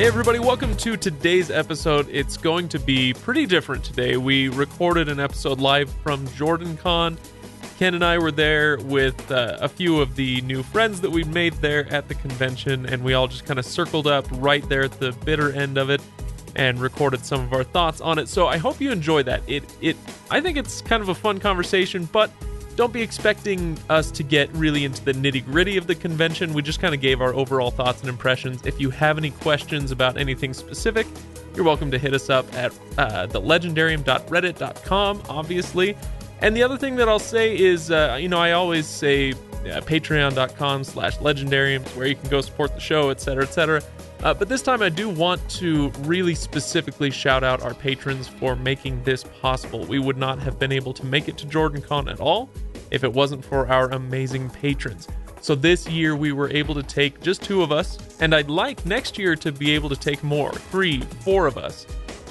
Hey, everybody, welcome to today's episode. It's going to be pretty different today. We recorded an episode live from JordanCon. Kenn and I were there with uh, a few of the new friends that we made there at the convention, and we all just kind of circled up right there at the bitter end of it and recorded some of our thoughts on it. So I hope you enjoy that. It it I think it's kind of a fun conversation, but don't be expecting us to get really into the nitty gritty of the convention. We just kind of gave our overall thoughts and impressions. If you have any questions about anything specific, you're welcome to hit us up at uh, thelegendarium.reddit.com, obviously. And the other thing that I'll say is, uh, you know, I always say patreon.com slash legendarium, where you can go support the show, etc., etc. Uh, but this time I do want to really specifically shout out our patrons for making this possible. We would not have been able to make it to JordanCon at all if it wasn't for our amazing patrons. So this year we were able to take just two of us, and I'd like next year to be able to take more three, four of us.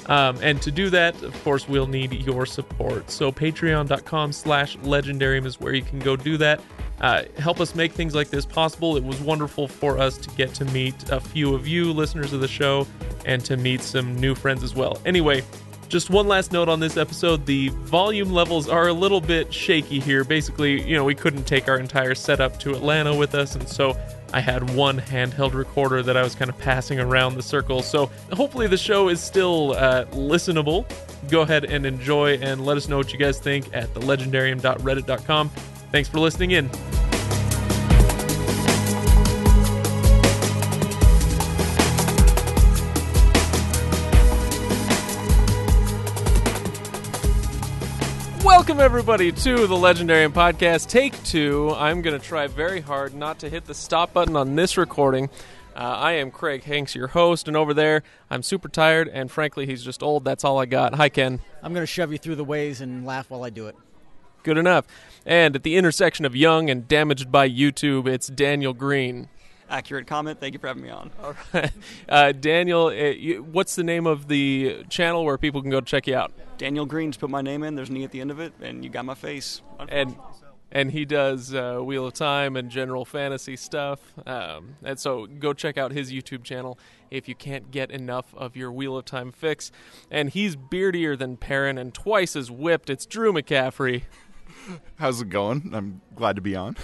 Um, and to do that, of course, we'll need your support. So patreon.com slash legendarium is where you can go do that. Uh, help us make things like this possible. It was wonderful for us to get to meet a few of you, listeners of the show, and to meet some new friends as well. Anyway, just one last note on this episode the volume levels are a little bit shaky here. Basically, you know, we couldn't take our entire setup to Atlanta with us, and so I had one handheld recorder that I was kind of passing around the circle. So hopefully the show is still uh, listenable. Go ahead and enjoy and let us know what you guys think at thelegendarium.reddit.com. Thanks for listening in. Welcome, everybody, to the Legendarium Podcast, take two. I'm going to try very hard not to hit the stop button on this recording. Uh, I am Craig Hanks, your host, and over there, I'm super tired, and frankly, he's just old. That's all I got. Hi, Kenn. I'm going to shove you through the ways and laugh while I do it. Good enough. And at the intersection of young and damaged by YouTube, it's Daniel Green. Accurate comment. Thank you for having me on. All right. Uh, Daniel, uh, you, what's the name of the channel where people can go check you out? Daniel Green's put my name in. There's an E at the end of it, and you got my face. And and he does uh, Wheel of Time and general fantasy stuff. Um, and so go check out his YouTube channel if you can't get enough of your Wheel of Time fix. And he's beardier than Perrin and twice as whipped. It's Drew McCaffrey. How's it going? I'm glad to be on.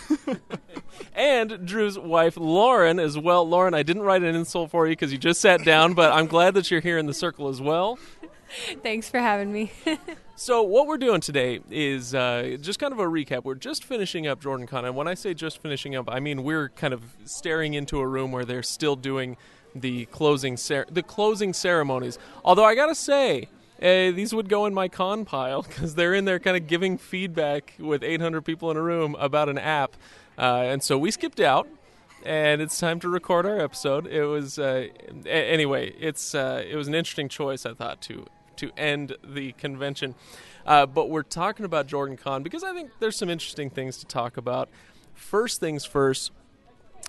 and Drew's wife, Lauren, as well. Lauren, I didn't write an insult for you because you just sat down, but I'm glad that you're here in the circle as well. Thanks for having me. so, what we're doing today is uh, just kind of a recap. We're just finishing up JordanCon, and when I say just finishing up, I mean we're kind of staring into a room where they're still doing the closing cer- the closing ceremonies. Although I gotta say, uh, these would go in my con pile because they're in there kind of giving feedback with 800 people in a room about an app. Uh, and so we skipped out, and it's time to record our episode. It was uh, a- anyway. It's uh, it was an interesting choice, I thought, to to end the convention. Uh, but we're talking about Jordan Con because I think there's some interesting things to talk about. First things first,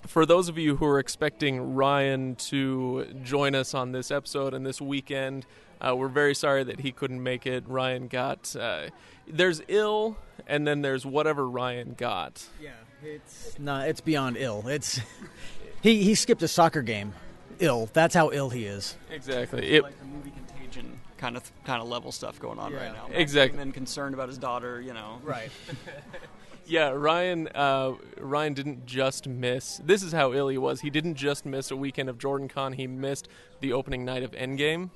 for those of you who are expecting Ryan to join us on this episode and this weekend, uh, we're very sorry that he couldn't make it. Ryan got uh, there's ill, and then there's whatever Ryan got. Yeah, it's not. It's beyond ill. It's he he skipped a soccer game. Ill. That's how ill he is. Exactly. It, like the movie Contagion kind of kind of level stuff going on Yeah. right now. Exactly. And then concerned about his daughter, you know. Right. Yeah, Ryan. Uh, Ryan didn't just miss. This is how ill he was. He didn't just miss a weekend of Jordan Con. He missed the opening night of Endgame,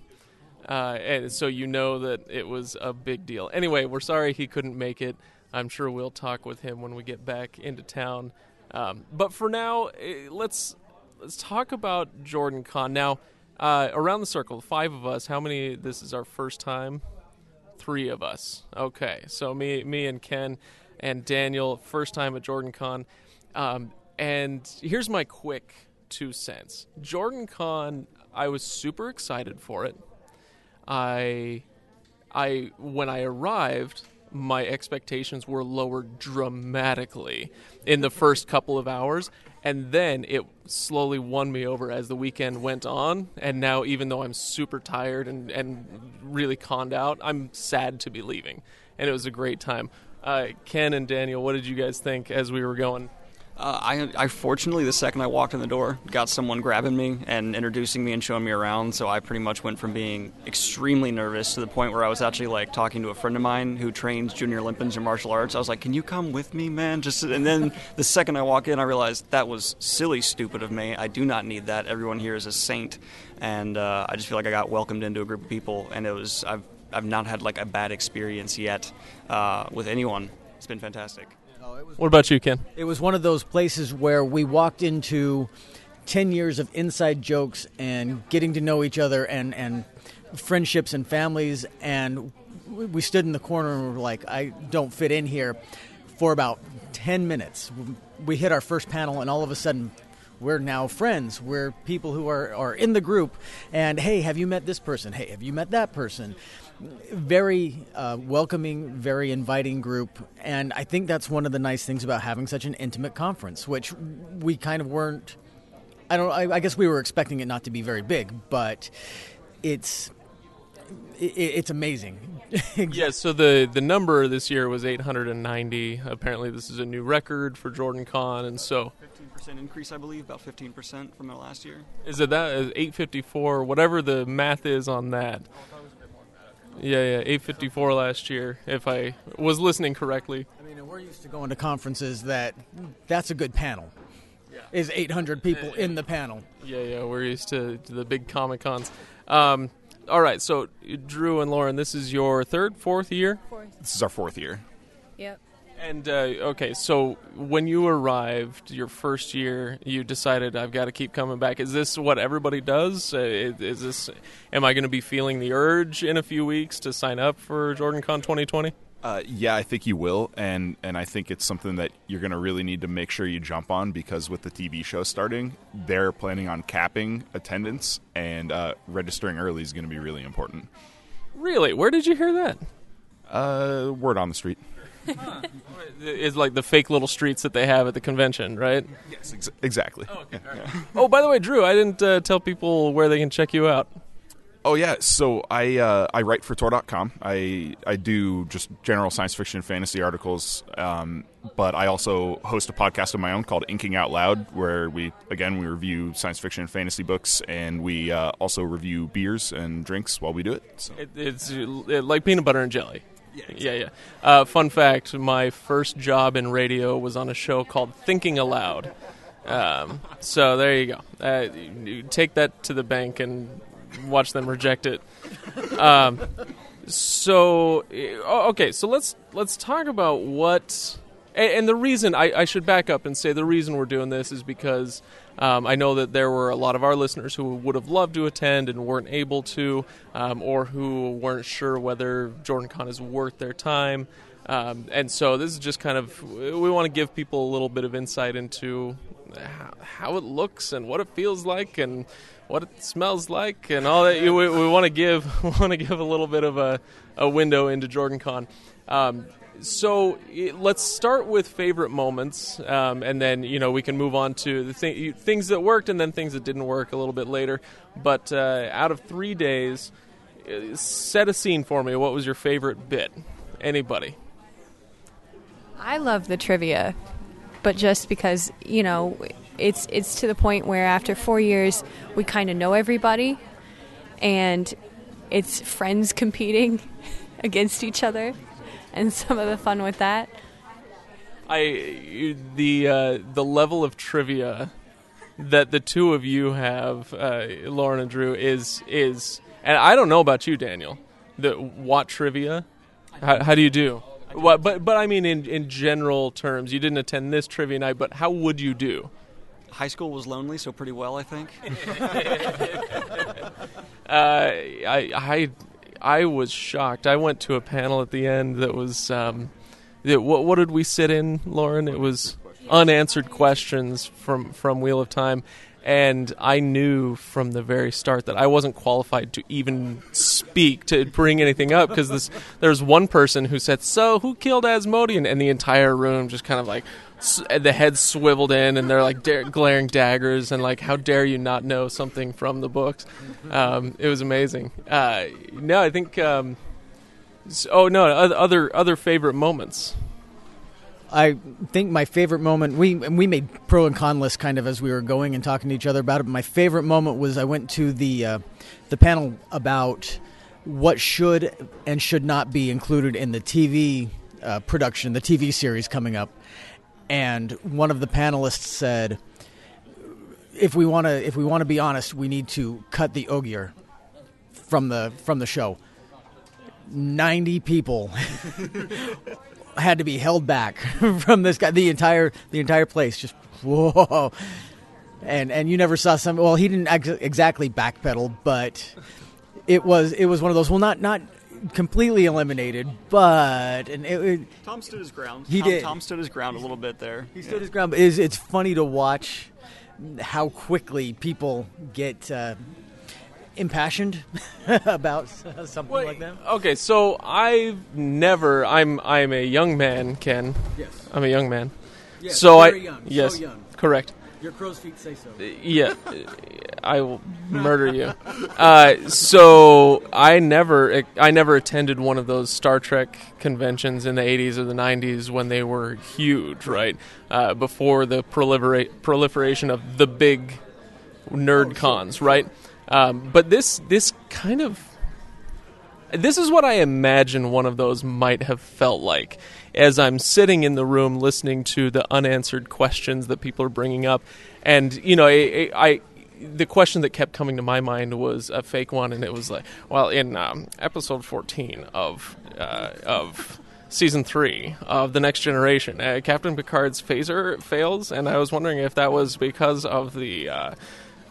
uh, and so you know that it was a big deal. Anyway, we're sorry he couldn't make it. I'm sure we'll talk with him when we get back into town. Um, but for now, eh, let's let's talk about Jordan Con. Now, uh, around the circle, five of us. How many? This is our first time. Three of us. Okay, so me, me and Kenn and Daniel, first time at Jordan Con. Um, and here's my quick two cents. Jordan Con, I was super excited for it. I, I when I arrived, my expectations were lowered dramatically in the first couple of hours, and then it slowly won me over as the weekend went on. And now, even though I'm super tired and and really conned out, I'm sad to be leaving. And it was a great time. Uh, Kenn and Daniel, what did you guys think as we were going? Uh, I, I fortunately, the second I walked in the door, got someone grabbing me and introducing me and showing me around. So I pretty much went from being extremely nervous to the point where I was actually like talking to a friend of mine who trains junior Olympians in martial arts. I was like, "Can you come with me, man?" Just and then the second I walk in, I realized that was silly, stupid of me. I do not need that. Everyone here is a saint, and uh, I just feel like I got welcomed into a group of people, and it was I've I've not had like a bad experience yet uh, with anyone. It's been fantastic. What about you, Kenn? It was one of those places where we walked into 10 years of inside jokes and getting to know each other and, and friendships and families. And we stood in the corner and were like, I don't fit in here for about 10 minutes. We hit our first panel, and all of a sudden, we're now friends. We're people who are, are in the group. And hey, have you met this person? Hey, have you met that person? Very uh, welcoming, very inviting group, and I think that's one of the nice things about having such an intimate conference, which we kind of weren't. I don't. I, I guess we were expecting it not to be very big, but it's it, it's amazing. yeah. So the the number this year was 890. Apparently, this is a new record for Jordan Con, and so. 15% increase, I believe, about 15% from the last year. Is it that 854? Whatever the math is on that. Yeah, yeah, 854 last year, if I was listening correctly. I mean, we're used to going to conferences that that's a good panel. Yeah. Is 800 people in the panel. Yeah, yeah, we're used to, to the big Comic Cons. Um, all right, so Drew and Lauren, this is your third, fourth year? Fourth. This is our fourth year. Yep. And uh, okay, so when you arrived your first year, you decided I've got to keep coming back. Is this what everybody does? Uh, is this? Am I going to be feeling the urge in a few weeks to sign up for JordanCon 2020? Uh, yeah, I think you will, and and I think it's something that you're going to really need to make sure you jump on because with the TV show starting, they're planning on capping attendance, and uh, registering early is going to be really important. Really? Where did you hear that? Uh, word on the street. Is like the fake little streets that they have at the convention, right? Yes, ex- exactly. Oh, okay. yeah. oh, by the way, Drew, I didn't uh, tell people where they can check you out. Oh yeah, so I uh, I write for Tor.com. I I do just general science fiction and fantasy articles, um, but I also host a podcast of my own called Inking Out Loud, where we again we review science fiction and fantasy books, and we uh, also review beers and drinks while we do it. So. it it's like peanut butter and jelly. Yeah, exactly. yeah. yeah. Uh, fun fact: my first job in radio was on a show called Thinking Aloud. Um, so there you go. Uh, you take that to the bank and watch them reject it. Um, so oh, okay, so let's let's talk about what and, and the reason I, I, should back up and say the reason we're doing this is because um, I know that there were a lot of our listeners who would have loved to attend and weren't able to, um, or who weren't sure whether JordanCon is worth their time. Um, and so this is just kind of we want to give people a little bit of insight into how, how, it looks and what it feels like and what it smells like and all that. We, we want to give—we want to give a little bit of a, a window into JordanCon. Um, so let's start with favorite moments, um, and then you know we can move on to the th- things that worked and then things that didn't work a little bit later. But uh, out of three days, uh, set a scene for me. What was your favorite bit? Anybody? I love the trivia, but just because you know it's it's to the point where after four years we kind of know everybody, and it's friends competing against each other and some of the fun with that. I the uh, the level of trivia that the two of you have, uh, Lauren and Drew, is is, and I don't know about you, Daniel. The what trivia? How, how do you do? What, but but I mean in in general terms, you didn't attend this trivia night, but how would you do? High school was lonely, so pretty well, I think. uh, I I I was shocked. I went to a panel at the end that was um, that, what what did we sit in, Lauren? It was unanswered questions from from Wheel of Time, and I knew from the very start that I wasn't qualified to even speak to bring anything up because there's one person who said, "So who killed Asmodean?" and the entire room just kind of like the heads swiveled in and they're like da- glaring daggers and like how dare you not know something from the books um, it was amazing uh, no i think um, oh no other other favorite moments I think my favorite moment we we made pro and con lists kind of as we were going and talking to each other about it. But my favorite moment was I went to the uh, the panel about what should and should not be included in the TV uh, production, the TV series coming up. And one of the panelists said, "If we want to, if we want to be honest, we need to cut the Ogier from the from the show." Ninety people had to be held back from this guy. The entire the entire place just whoa, and and you never saw some. Well, he didn't ex- exactly backpedal, but it was it was one of those. Well, not not completely eliminated, but and it, it, Tom stood his ground. He Tom, did. Tom stood his ground a little bit there. he stood his ground. But it's, it's funny to watch how quickly people get uh, impassioned about something Wait, like that. Okay, so I've never. I'm I'm a young man, Kenn. Yes. I'm a young man. Yes, so very I young, so yes, young. correct. Your crow's feet say so. Yeah, I will murder you. Uh, so I never, I never attended one of those Star Trek conventions in the '80s or the '90s when they were huge, right? Uh, before the proliferate, proliferation of the big nerd cons, right? Um, but this, this kind of this is what I imagine one of those might have felt like as I'm sitting in the room listening to the unanswered questions that people are bringing up. And, you know, I, I the question that kept coming to my mind was a fake one, and it was like, well, in um, episode 14 of, uh, of season three of The Next Generation, uh, Captain Picard's phaser fails, and I was wondering if that was because of the. Uh,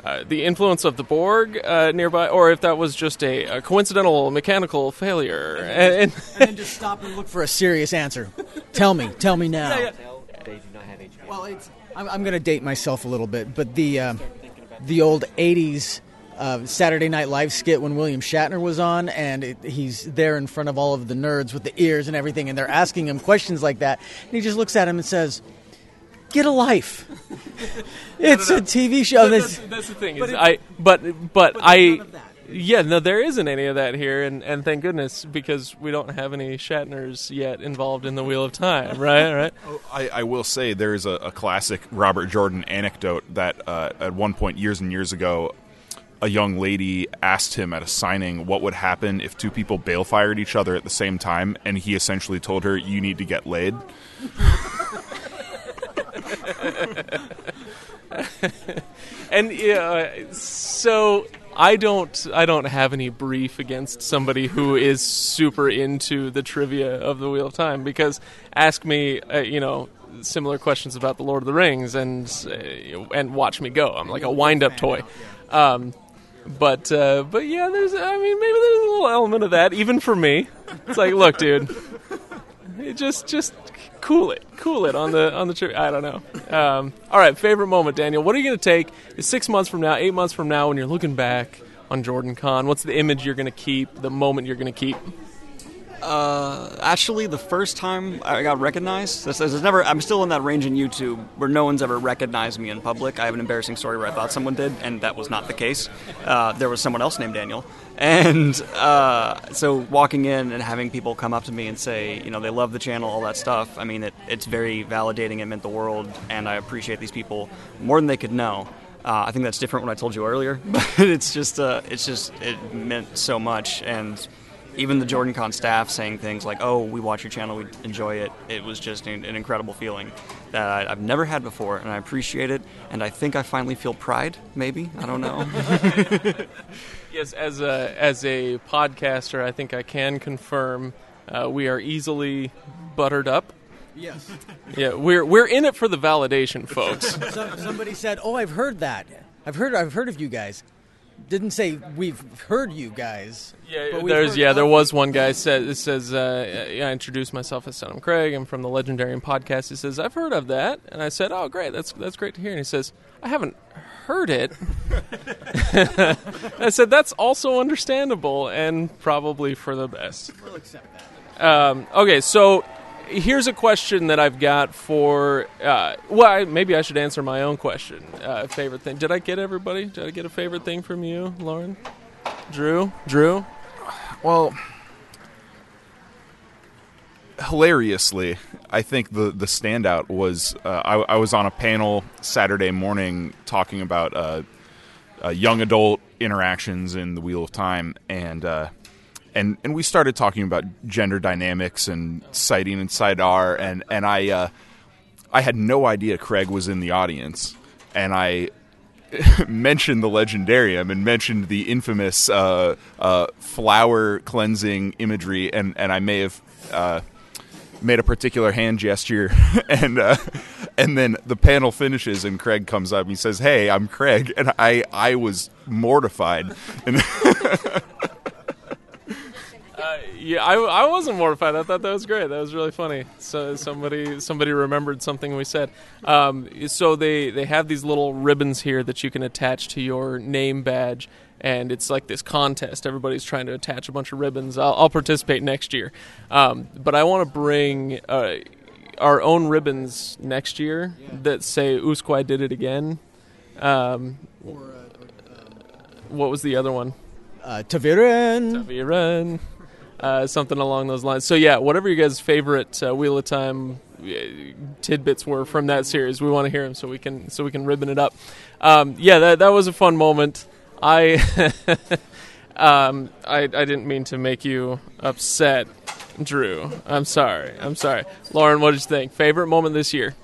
uh, the influence of the Borg uh, nearby, or if that was just a, a coincidental mechanical failure. And, and and then just stop and look for a serious answer. Tell me, tell me now. yeah. They do not have HIV. Well, it's, I'm, I'm going to date myself a little bit, but the uh, the old '80s uh, Saturday Night Live skit when William Shatner was on, and it, he's there in front of all of the nerds with the ears and everything, and they're asking him questions like that, and he just looks at him and says, "Get a life." it's a TV show. that's, that's the thing. but Is it's- I but but there's I none of that. yeah no there isn't any of that here, and and thank goodness because we don't have any Shatners yet involved in the Wheel of Time, right? Right. I, I will say there's a, a classic Robert Jordan anecdote that uh, at one point years and years ago, a young lady asked him at a signing what would happen if two people balefired each other at the same time, and he essentially told her, "You need to get laid." and yeah, so I don't I don't have any brief against somebody who is super into the trivia of the Wheel of Time because ask me uh, you know similar questions about the Lord of the Rings and uh, and watch me go. I'm like a wind up toy. Um, but uh, but yeah, there's I mean maybe there's a little element of that even for me. It's like look, dude, just just cool it, cool it on the on the trip. I don't know. Um, all right, favorite moment, Daniel. What are you going to take? Is six months from now, eight months from now, when you're looking back on Jordan Con? What's the image you're going to keep? The moment you're going to keep? Uh, actually, the first time I got recognized, this, this is never. I'm still in that range in YouTube where no one's ever recognized me in public. I have an embarrassing story where I thought someone did, and that was not the case. Uh, there was someone else named Daniel, and uh, so walking in and having people come up to me and say, you know, they love the channel, all that stuff. I mean, it, it's very validating. It meant the world, and I appreciate these people more than they could know. Uh, I think that's different when I told you earlier, but it's just, uh, it's just, it meant so much, and even the Jordan Con staff saying things like, "Oh, we watch your channel, we enjoy it." It was just an, an incredible feeling that I, I've never had before, and I appreciate it. And I think I finally feel pride. Maybe I don't know. Yes, as a as a podcaster, I think I can confirm uh, we are easily buttered up. yes. Yeah, we're we're in it for the validation, folks. Some, somebody said, "Oh, I've heard that. I've heard. I've heard of you guys." Didn't say we've heard you guys. but there's yeah, there was one guy said it says uh, yeah, I introduced myself as Sonam Craig. I'm from the Legendarium podcast. He says I've heard of that, and I said, oh great, that's that's great to hear. And he says I haven't heard it. I said that's also understandable and probably for the best. We'll accept that. Um, okay, so here's a question that I've got for. Uh, well, I, maybe I should answer my own question. Uh, favorite thing? Did I get everybody? Did I get a favorite thing from you, Lauren? Drew? Drew? Well, hilariously, I think the the standout was uh, I, I, was on a panel Saturday morning talking about uh, uh, young adult interactions in the Wheel of Time, and uh, and and we started talking about gender dynamics and saidin and saidar, and and I uh, I had no idea Craig was in the audience, and I mentioned the legendarium and mentioned the infamous uh, uh, flower cleansing imagery, and, and I may have uh, made a particular hand gesture, and uh, and then the panel finishes, and Craig comes up. and He says, "Hey, I'm Craig," and I I was mortified. And yeah, I, I wasn't mortified. I thought that was great. That was really funny. So somebody somebody remembered something we said. Um, so they they have these little ribbons here that you can attach to your name badge, and it's like this contest. Everybody's trying to attach a bunch of ribbons. I'll, I'll participate next year, um, but I want to bring. Uh, our own ribbons next year that say Usquai did it again. Um, what was the other one? Uh, ta'veren. ta'veren uh, something along those lines. So yeah, whatever your guys' favorite uh, Wheel of Time uh, tidbits were from that series, we want to hear them so we can so we can ribbon it up. Um, yeah, that that was a fun moment. I, um, I I didn't mean to make you upset, Drew. I'm sorry. I'm sorry, Lauren. What did you think? Favorite moment this year?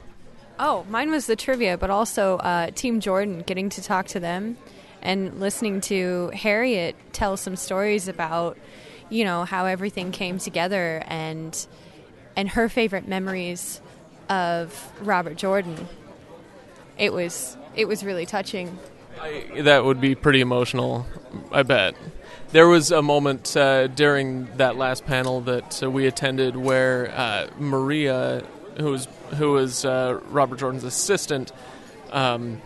Oh, mine was the trivia, but also uh, Team Jordan, getting to talk to them and listening to Harriet tell some stories about you know how everything came together and and her favorite memories of Robert Jordan. It was it was really touching. I, that would be pretty emotional, I bet. There was a moment uh, during that last panel that uh, we attended where uh, Maria, who was who was uh, Robert Jordan's assistant, um,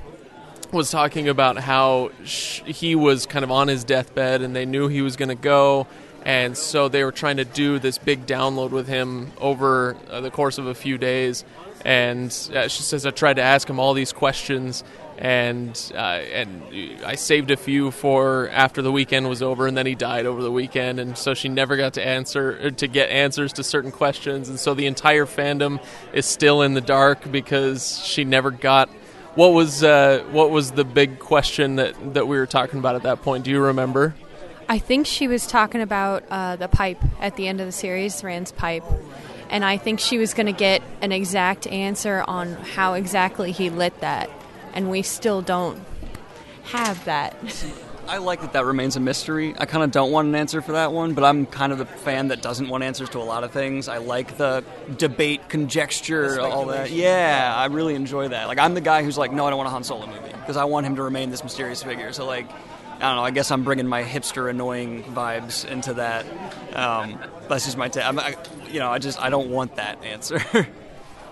was talking about how sh- he was kind of on his deathbed and they knew he was going to go and so they were trying to do this big download with him over uh, the course of a few days. And uh, she says I tried to ask him all these questions, and uh, and I saved a few for after the weekend was over, and then he died over the weekend, and so she never got to answer uh, to get answers to certain questions, and so the entire fandom is still in the dark because she never got. What was uh, what was the big question that, that we were talking about at that point? Do you remember? I think she was talking about uh, the pipe at the end of the series, Rand's pipe. And I think she was going to get an exact answer on how exactly he lit that. And we still don't have that. I like that that remains a mystery. I kind of don't want an answer for that one, but I'm kind of the fan that doesn't want answers to a lot of things. I like the debate, conjecture, all that. Yeah, I really enjoy that. Like I'm the guy who's like, no, I don't want a Han Solo movie because I want him to remain this mysterious figure. So like, I don't know. I guess I'm bringing my hipster annoying vibes into that. Um, that's just my take. I, you know, I just I don't want that answer.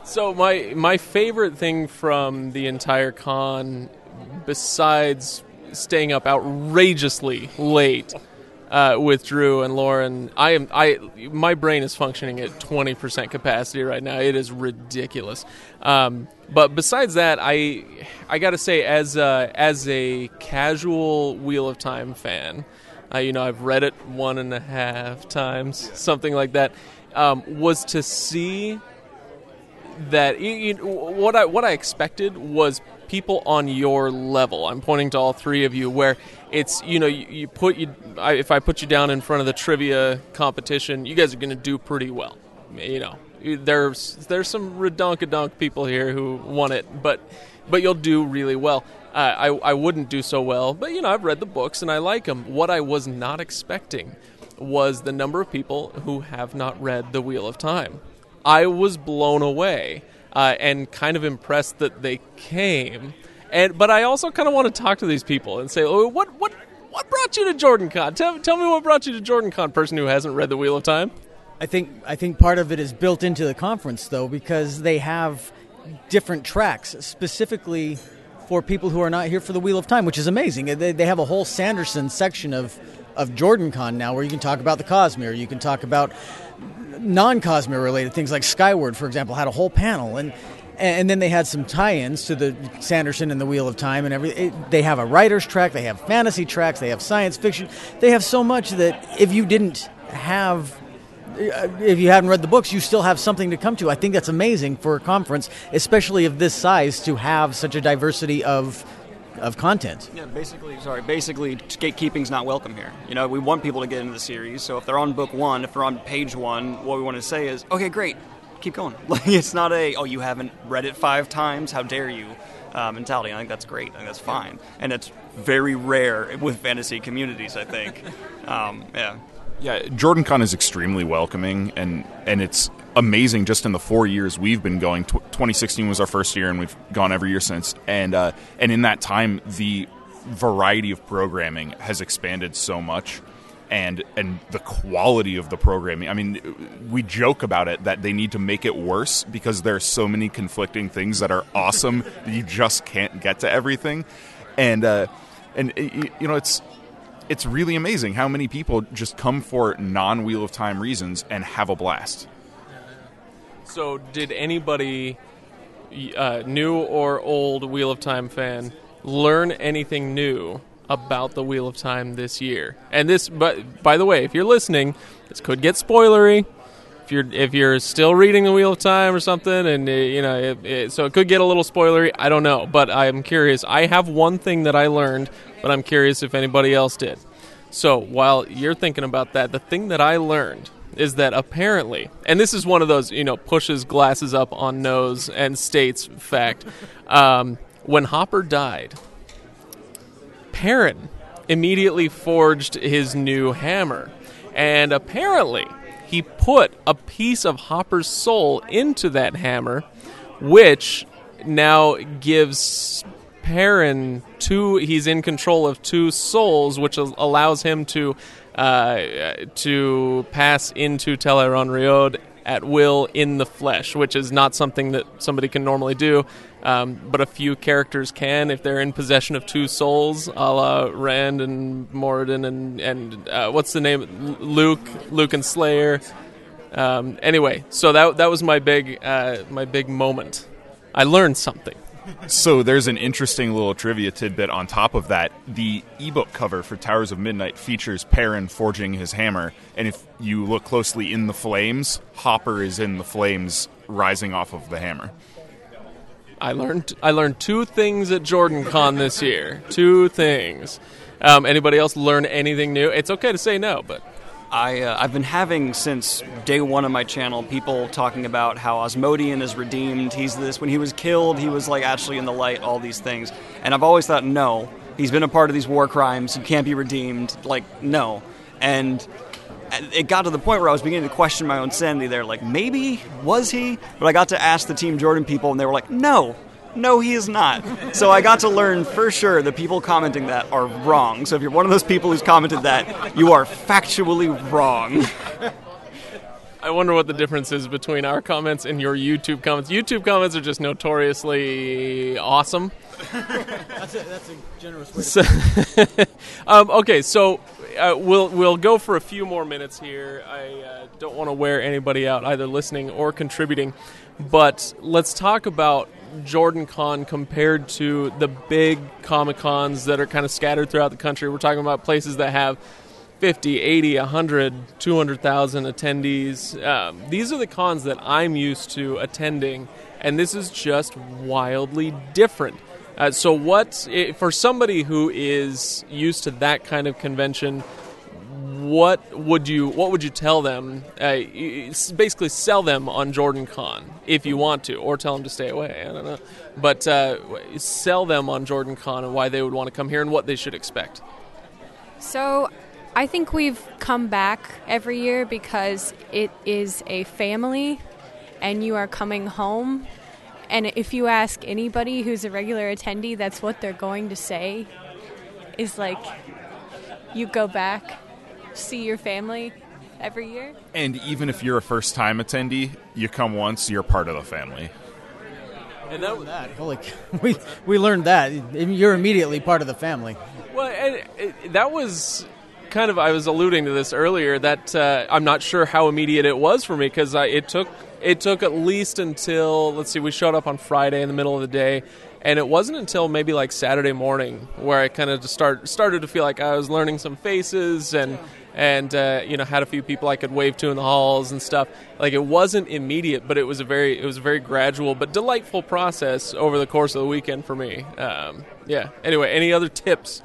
so my my favorite thing from the entire con, besides staying up outrageously late uh, with Drew and Lauren. I am I my brain is functioning at twenty percent capacity right now. It is ridiculous. Um, but besides that, I I got to say as a, as a casual Wheel of Time fan, uh, you know I've read it one and a half times, something like that. Um, was to see that you, you, what I what I expected was people on your level. I'm pointing to all three of you, where it's you know you, you put you I, if I put you down in front of the trivia competition, you guys are going to do pretty well. You know, there's there's some redonkadonk people here who want it, but but you'll do really well. Uh, I I wouldn't do so well, but you know I've read the books and I like them. What I was not expecting was the number of people who have not read The Wheel of Time. I was blown away uh, and kind of impressed that they came. And but I also kind of want to talk to these people and say, oh, what what what brought you to Jordan Con? Tell, tell me what brought you to Jordan Con, person who hasn't read The Wheel of Time. I think I think part of it is built into the conference though because they have different tracks specifically for people who are not here for the Wheel of Time, which is amazing. They, they have a whole Sanderson section of of Jordan Con now where you can talk about the Cosmere, you can talk about non-Cosmere related things like Skyward, for example, had a whole panel, and and then they had some tie-ins to the Sanderson and the Wheel of Time and everything. They have a writer's track, they have fantasy tracks, they have science fiction. They have so much that if you didn't have if you haven't read the books, you still have something to come to. I think that's amazing for a conference, especially of this size, to have such a diversity of of content. Yeah, basically, sorry, basically, gatekeeping's not welcome here. You know, we want people to get into the series, so if they're on book one, if they're on page one, what we want to say is, okay, great, keep going. Like, it's not a, oh, you haven't read it five times, how dare you, uh, mentality. I think that's great. I think that's fine, and it's very rare with fantasy communities. I think, um, yeah. Yeah, Jordan Con is extremely welcoming, and and it's amazing. Just in the four years we've been going, 2016 was our first year, and we've gone every year since. And uh, and in that time, the variety of programming has expanded so much, and and the quality of the programming. I mean, we joke about it that they need to make it worse because there are so many conflicting things that are awesome that you just can't get to everything, and uh, and you know it's it's really amazing how many people just come for non Wheel of Time reasons and have a blast. So, did anybody, uh, new or old Wheel of Time fan, learn anything new about the Wheel of Time this year? And this, but by the way, if you're listening, this could get spoilery. If you're if you're still reading the Wheel of Time or something, and uh, you know, it, it, so it could get a little spoilery. I don't know, but I'm curious. I have one thing that I learned but I'm curious if anybody else did. So while you're thinking about that, the thing that I learned is that apparently, and this is one of those, you know, pushes glasses up on nose and states fact. Um, when Hopper died, Perrin immediately forged his new hammer. And apparently, he put a piece of Hopper's soul into that hammer, which now gives Perrin two. He's in control of two souls, which allows him to uh, to pass into Tel'aran'rhiod at will in the flesh, which is not something that somebody can normally do. Um, but a few characters can if they're in possession of two souls, a la Rand and Moridin and and uh, what's the name? Luke, Luke and Slayer. Um, anyway, so that that was my big uh, my big moment. I learned something so there's an interesting little trivia tidbit on top of that. The ebook cover for Towers of Midnight features Perrin forging his hammer, and if you look closely in the flames, Hopper is in the flames rising off of the hammer. I learned I learned two things at Jordan Con this year. Two things. Um, anybody else learn anything new? It's okay to say no, but I, uh, I've been having since day one of my channel people talking about how Asmodean is redeemed. He's this. When he was killed, he was like actually in the light. All these things, and I've always thought, no, he's been a part of these war crimes. He can't be redeemed. Like no, and it got to the point where I was beginning to question my own sanity. There, like maybe was he? But I got to ask the Team Jordan people, and they were like, no, no, he is not. So I got to learn for sure the people commenting that are wrong. So if you're one of those people who's commented that, you are factually wrong. I wonder what the difference is between our comments and your YouTube comments. YouTube comments are just notoriously awesome. that's, a, that's a generous way. So, um, okay, so uh, we'll we'll go for a few more minutes here. I uh, don't want to wear anybody out, either listening or contributing. But let's talk about Jordan Con compared to the big Comic Cons that are kind of scattered throughout the country. We're talking about places that have 50, 80, 100, 200,000 attendees. Um, these are the cons that I'm used to attending, and this is just wildly different. Uh, so, what, for somebody who is used to that kind of convention, what would you what would you tell them? Uh, basically, sell them on Jordan Con if you want to, or tell them to stay away. I don't know, but uh, sell them on Jordan Con and why they would want to come here and what they should expect. So, I think we've come back every year because it is a family, and you are coming home. And if you ask anybody who's a regular attendee, that's what they're going to say. Is like, you go back see your family every year. And even if you're a first time attendee, you come once, you're part of the family. And that, that like we we learned that you're immediately part of the family. Well, and it, that was kind of I was alluding to this earlier that uh, I'm not sure how immediate it was for me because it took it took at least until let's see we showed up on Friday in the middle of the day and it wasn't until maybe like Saturday morning where I kind of start started to feel like I was learning some faces and and uh, you know had a few people I could wave to in the halls and stuff. Like it wasn't immediate, but it was a very it was a very gradual but delightful process over the course of the weekend for me. Um, yeah. Anyway, any other tips?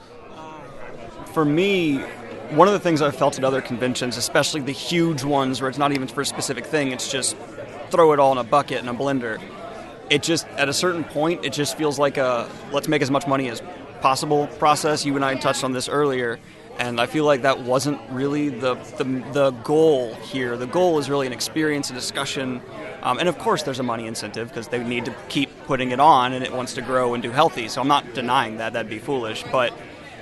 For me, one of the things I've felt at other conventions, especially the huge ones where it's not even for a specific thing, it's just throw it all in a bucket in a blender. It just at a certain point, it just feels like a let's make as much money as possible process. You and I touched on this earlier and I feel like that wasn't really the, the, the goal here. The goal is really an experience, a discussion, um, and of course there's a money incentive because they need to keep putting it on and it wants to grow and do healthy. So I'm not denying that; that'd be foolish. But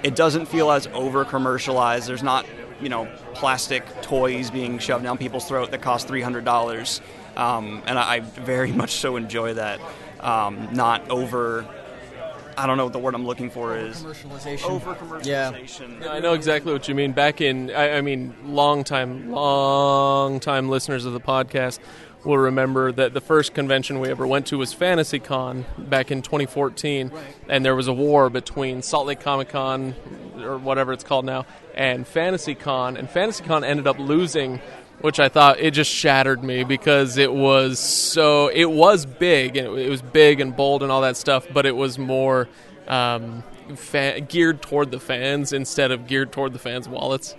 it doesn't feel as over commercialized. There's not you know plastic toys being shoved down people's throat that cost three hundred dollars, um, and I, I very much so enjoy that. Um, not over I don't know what the word I'm looking for is. Commercialization. Over commercialization. Yeah. I know exactly what you mean. Back in, I, I mean, long time, long time listeners of the podcast will remember that the first convention we ever went to was Fantasy Con back in 2014, right. and there was a war between Salt Lake Comic Con or whatever it's called now and Fantasy Con, and Fantasy Con ended up losing which I thought it just shattered me because it was so it was big and it, was big and bold and all that stuff, but it was more um, fan, geared toward the fans instead of geared toward the fans' wallets.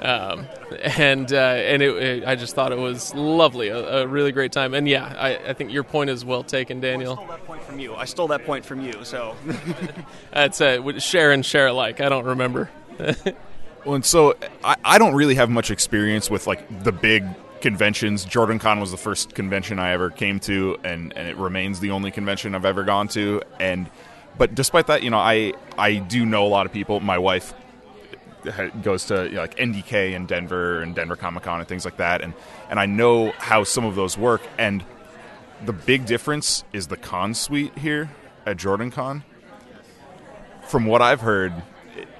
Um, and uh, and it, it, I just thought it was lovely, a, a really great time. And yeah, I, I, think your point is well taken, Daniel. Well, I stole that point from you. I stole that point from you. So that's uh, share and share alike. I don't remember. Well, and so I, I don't really have much experience with like the big conventions. Jordan Con was the first convention I ever came to, and, and it remains the only convention I've ever gone to. And but despite that, you know, I I do know a lot of people. My wife uh, goes to you know, like NDK in Denver and Denver Comic Con and things like that, and and I know how some of those work. And the big difference is the con suite here at Jordan Con. From what I've heard,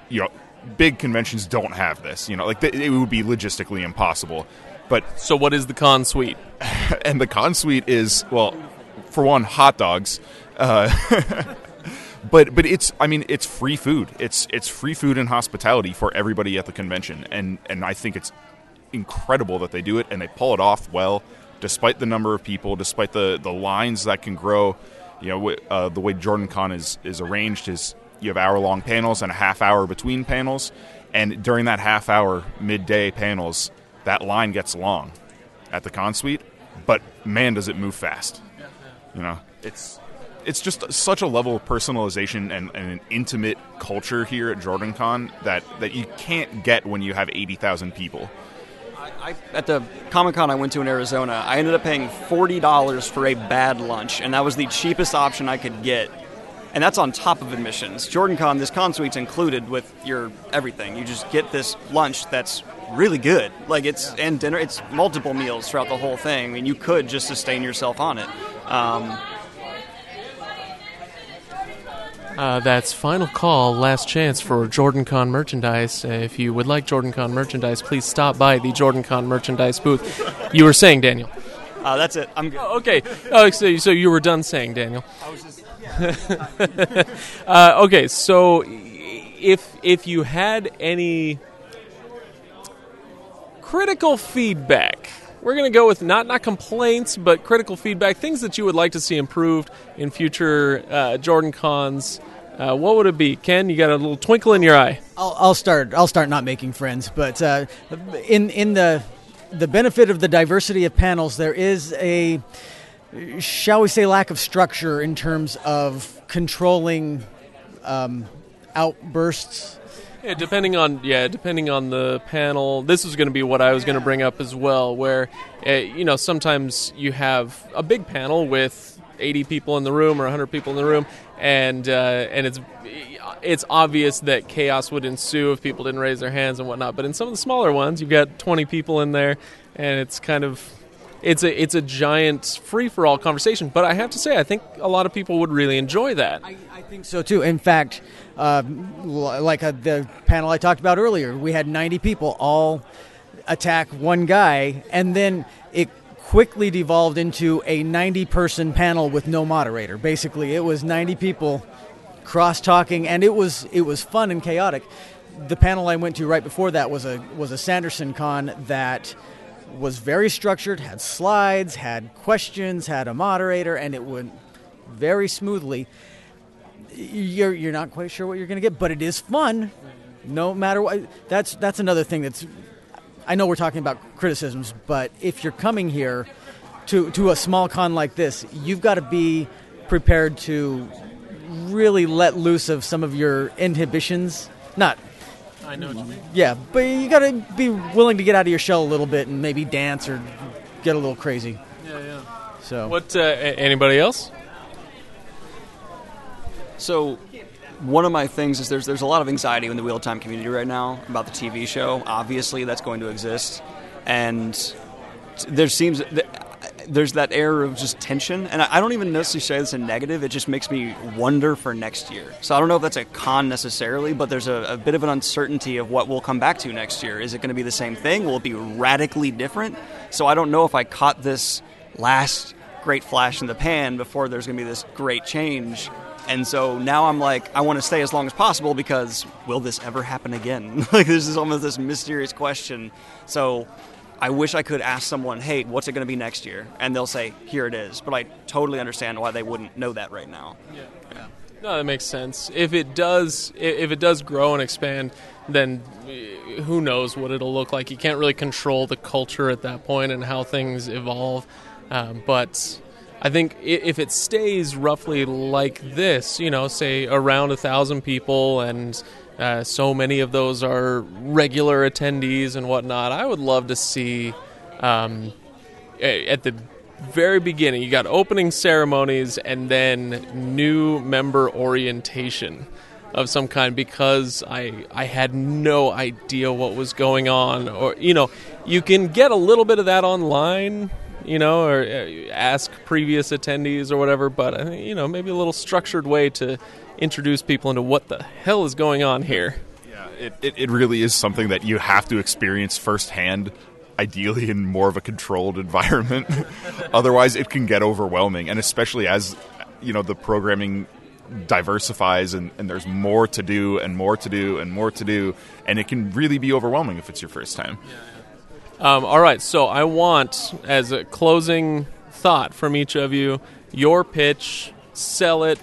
you know, big conventions don't have this. You know, like it would be logistically impossible. But so, what is the con suite? and the con suite is well, for one, hot dogs. Uh, but but it's I mean it's free food. It's it's free food and hospitality for everybody at the convention, and and I think it's incredible that they do it and they pull it off well, despite the number of people, despite the the lines that can grow. You know, uh, the way Jordan Con is is arranged is you have hour long panels and a half hour between panels. And during that half hour midday panels, that line gets long at the con suite, but man, does it move fast. You know, it's it's just such a level of personalization and, and, an intimate culture here at Jordan Con that, that you can't get when you have 80,000 people. I, at the Comic Con I went to in Arizona, I ended up paying $40 for a bad lunch, and that was the cheapest option I could get and that's on top of admissions. Jordan Con, this con suite's included with your everything. You just get this lunch that's really good. Like it's and dinner. It's multiple meals throughout the whole thing. I mean, you could just sustain yourself on it. Um, uh, that's final call, last chance for Jordan Con merchandise. Uh, if you would like Jordan Con merchandise, please stop by the Jordan Con merchandise booth. You were saying, Daniel. Uh, that's it. I'm good. Oh, okay. Oh, so, so you were done saying, Daniel. I was just uh, okay, so if if you had any critical feedback, we're going to go with not not complaints, but critical feedback, things that you would like to see improved in future uh, Jordan cons. Uh, what would it be, Kenn? You got a little twinkle in your eye. I'll, I'll start. I'll start not making friends, but uh, in in the the benefit of the diversity of panels, there is a shall we say, lack of structure in terms of controlling um, outbursts. Yeah, depending on yeah, depending on the panel. This is going to be what I was going to bring up as well. Where uh, you know sometimes you have a big panel with 80 people in the room or 100 people in the room, and uh, and it's it's obvious that chaos would ensue if people didn't raise their hands and whatnot. But in some of the smaller ones, you've got 20 people in there, and it's kind of it's a it's a giant free for all conversation. But I have to say, I think a lot of people would really enjoy that. I, I think so too. In fact, uh, like uh, the panel I talked about earlier, we had 90 people all attack one guy, and then it quickly devolved into a 90 person panel with no moderator. Basically, it was 90 people cross talking, and it was it was fun and chaotic. The panel I went to right before that was a was a Sanderson con that was very structured, had slides, had questions, had a moderator, and it went very smoothly. You're you're not quite sure what you're going to get, but it is fun, no matter what. That's that's another thing that's. I know we're talking about criticisms, but if you're coming here to to a small con like this, you've got to be prepared to really let loose of some of your inhibitions. Not I know what you mean. yeah, but you got to be willing to get out of your shell a little bit and maybe dance or get a little crazy. Yeah, yeah. So What? Uh, anybody else? So, one of my things is there's there's a lot of anxiety in the Wheel of Time community right now about the TV show. Obviously, that's going to exist, and there seems th- there's that air of just tension, and I don't even necessarily say this in negative. It just makes me wonder for next year. So I don't know if that's a con necessarily, but there's a, a bit of an uncertainty of what we'll come back to next year. Is it going to be the same thing? Will it be radically different? So I don't know if I caught this last great flash in the pan before there's going to be this great change. And so now I'm like, I want to stay as long as possible because will this ever happen again? like, this is almost this mysterious question. So I wish I could ask someone, hey, what's it going to be next year? And they'll say, here it is. But I totally understand why they wouldn't know that right now. Yeah. No, that makes sense. If it does, if it does grow and expand, then uh, who knows what it'll look like? You can't really control the culture at that point and how things evolve. Um, but I think if it stays roughly like this, you know, say around a thousand people, and uh, so many of those are regular attendees and whatnot, I would love to see. Um, at the very beginning, you got opening ceremonies and then new member orientation of some kind because I I had no idea what was going on or you know you can get a little bit of that online you know or uh, ask previous attendees or whatever but uh, you know maybe a little structured way to introduce people into what the hell is going on here Yeah, it, it, it really is something that you have to experience firsthand, ideally in more of a controlled environment. Otherwise, it can get overwhelming, and especially as you know the programming diversifies and, and there's more to do and more to do and more to do, and it can really be overwhelming if it's your first time. Um, all right, so I want, as a closing thought from each of you, your pitch, sell it.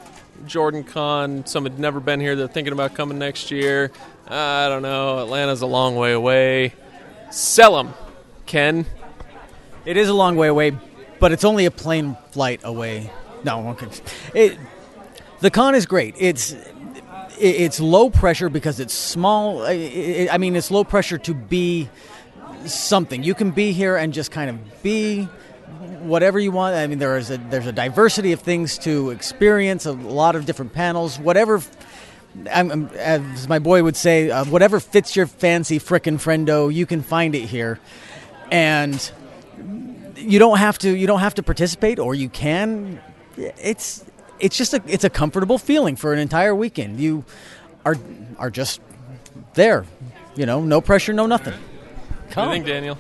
JordanCon, some had never been here, they're thinking about coming next year. I don't know, Atlanta's a long way away. Sell them, Kenn. it is a long way away, but it's only a plane flight away. No, okay. It, the con is great. It's it's low pressure because it's small. I- mean, it's low pressure to be something. You can be here and just kind of be whatever you want. I mean, there is a there's a diversity of things to experience, a lot of different panels, whatever. I'm, I'm, as my boy would say, uh, whatever fits your fancy frickin' friendo, you can find it here, and you don't have to you don't have to participate, or you can. It's it's just a it's a comfortable feeling for an entire weekend. You are are just there, you know, no pressure, no nothing. What do Come. you think, Daniel?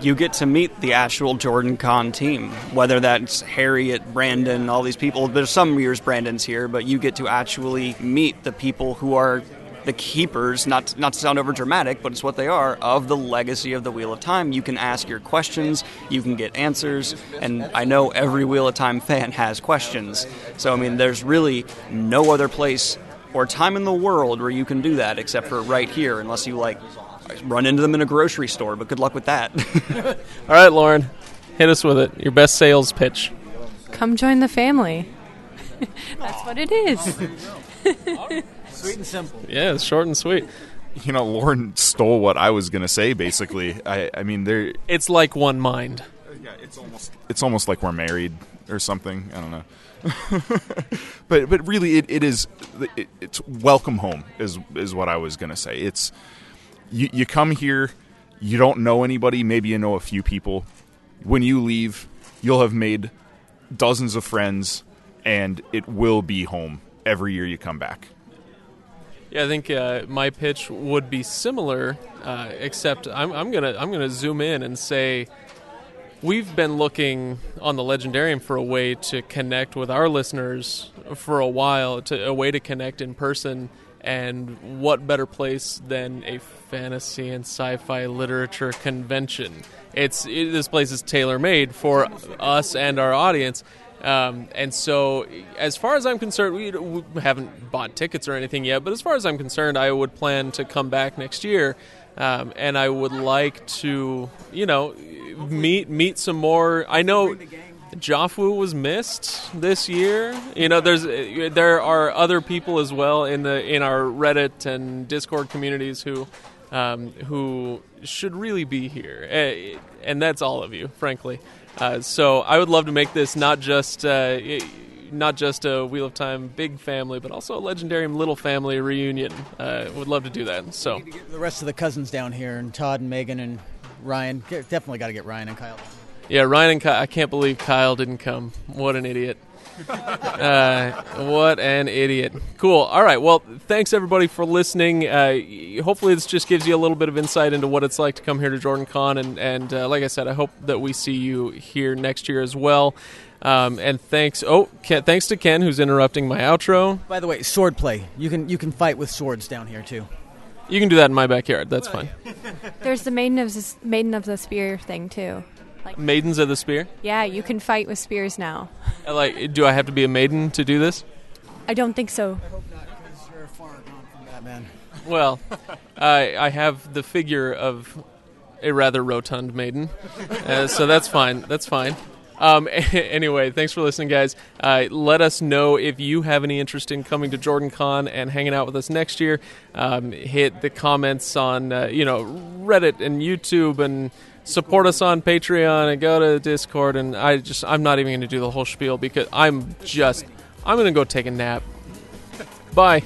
You get to meet the actual JordanCon team, whether that's Harriet, Brandon, all these people. There's some years Brandon's here, but you get to actually meet the people who are the keepers, not not to sound over dramatic, but it's what they are, of the legacy of the Wheel of Time. You can ask your questions, you can get answers, and I know every Wheel of Time fan has questions. So I mean there's really no other place or time in the world where you can do that except for right here, unless you like run into them in a grocery store, but good luck with that. All right, Lauren, hit us with it. Your best sales pitch. Come join the family. That's what it is. Sweet and simple. Yeah, it's short and sweet. You know, Lauren stole what I was going to say. Basically, I, I mean, there. It's like one mind. Yeah, it's almost it's almost like we're married or something. I don't know. but but really, it, it is it, it's welcome home is is what I was gonna say. It's you you come here, you don't know anybody, maybe you know a few people. When you leave, you'll have made dozens of friends, and it will be home every year you come back. Yeah, I think uh, my pitch would be similar, uh, except I'm, I'm gonna I'm gonna zoom in and say, we've been looking on the Legendarium for a way to connect with our listeners for a while, to a way to connect in person. And what better place than a fantasy and sci-fi literature convention? It's it, this place is tailor made for us and our audience. Um, and so, as far as I'm concerned, we, we, haven't bought tickets or anything yet. But as far as I'm concerned, I would plan to come back next year, um, and I would like to, you know, meet meet some more. I know Joffwu was missed this year. You know, there's there are other people as well in the in our Reddit and Discord communities who um, who should really be here, eh, and that's all of you, frankly. Uh, so I would love to make this not just uh, not just a Wheel of Time big family, but also a Legendarium little family reunion. Uh, would love to do that. So the rest of the cousins down here, and Todd and Megan and Ryan, definitely got to get Ryan and Kyle. Yeah, Ryan and Kyle. I can't believe Kyle didn't come. What an idiot. Uh, what an idiot. Cool. All right. Well, thanks everybody for listening. Uh, hopefully, this just gives you a little bit of insight into what it's like to come here to JordanCon. And, and uh, like I said, I hope that we see you here next year as well. Um, and thanks. Oh, Kenn, thanks to Kenn who's interrupting my outro. By the way, sword play. You can you can fight with swords down here too. You can do that in my backyard. That's fine. There's the maiden of the, maiden of the spear thing too. Like maidens of the spear. Yeah, you can fight with spears now. like, do I have to be a maiden to do this? I don't think so. I hope not, because you're far gone from Batman. Well, I I have the figure of a rather rotund maiden, uh, so that's fine. That's fine. Um, anyway, thanks for listening, guys. Uh, let us know if you have any interest in coming to JordanCon and hanging out with us next year. Um, hit the comments on uh, you know Reddit and YouTube and support us on Patreon and go to Discord. And I just, I'm not even going to do the whole spiel because I'm just, I'm going to go take a nap. Bye.